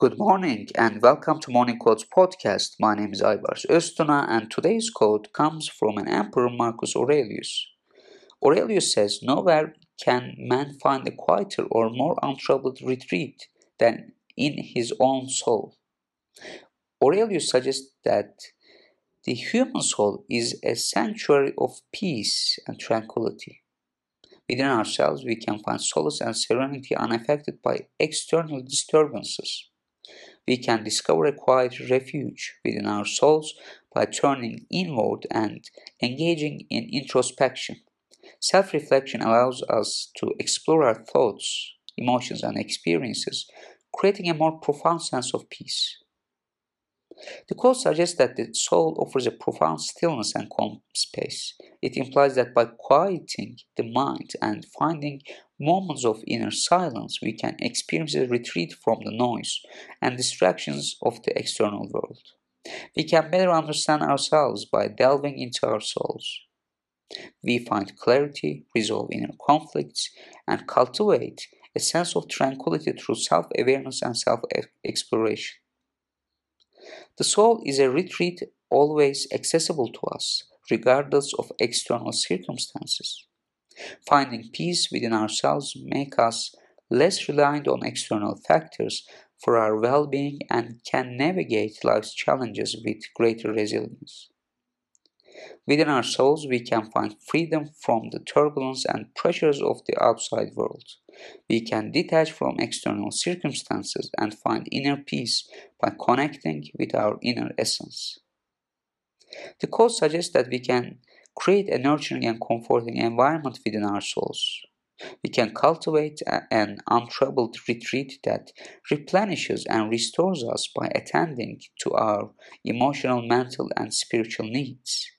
Good morning and welcome to Morning Quotes podcast. My name is Aybars Öztuna and today's quote comes from an emperor Marcus Aurelius. Aurelius says, Nowhere can man find a quieter or more untroubled retreat than in his own soul. Aurelius suggests that the human soul is a sanctuary of peace and tranquility. Within ourselves, we can find solace and serenity unaffected by external disturbances. We can discover a quiet refuge within our souls by turning inward and engaging in introspection. Self reflection allows us to explore our thoughts, emotions, and experiences, creating a more profound sense of peace. The quote suggests that the soul offers a profound stillness and calm space. It implies that by quieting the mind and finding moments of inner silence, we can experience a retreat from the noise and distractions of the external world. We can better understand ourselves by delving into our souls. We find clarity, resolve inner conflicts, and cultivate a sense of tranquility through self awareness and self exploration. The soul is a retreat always accessible to us, regardless of external circumstances. Finding peace within ourselves makes us less reliant on external factors for our well-being and can navigate life's challenges with greater resilience. Within our souls, we can find freedom from the turbulence and pressures of the outside world. We can detach from external circumstances and find inner peace by connecting with our inner essence. The quote suggests that we can create a nurturing and comforting environment within our souls. We can cultivate an untroubled retreat that replenishes and restores us by attending to our emotional, mental, and spiritual needs.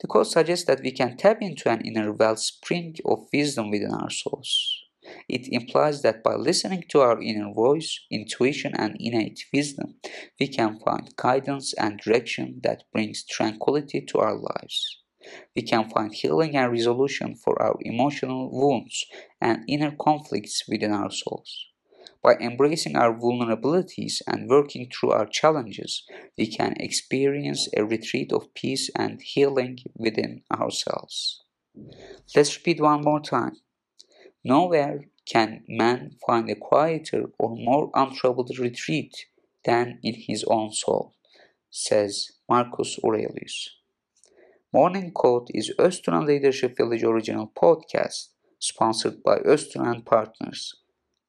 The quote suggests that we can tap into an inner wellspring of wisdom within our souls. It implies that by listening to our inner voice, intuition, and innate wisdom, we can find guidance and direction that brings tranquility to our lives. We can find healing and resolution for our emotional wounds and inner conflicts within our souls. By embracing our vulnerabilities and working through our challenges, we can experience a retreat of peace and healing within ourselves. Let's repeat one more time. Nowhere can man find a quieter or more untroubled retreat than in his own soul, says Marcus Aurelius. Morning Quotes is Öztuna Leadership Village original podcast sponsored by Öztuna Partners.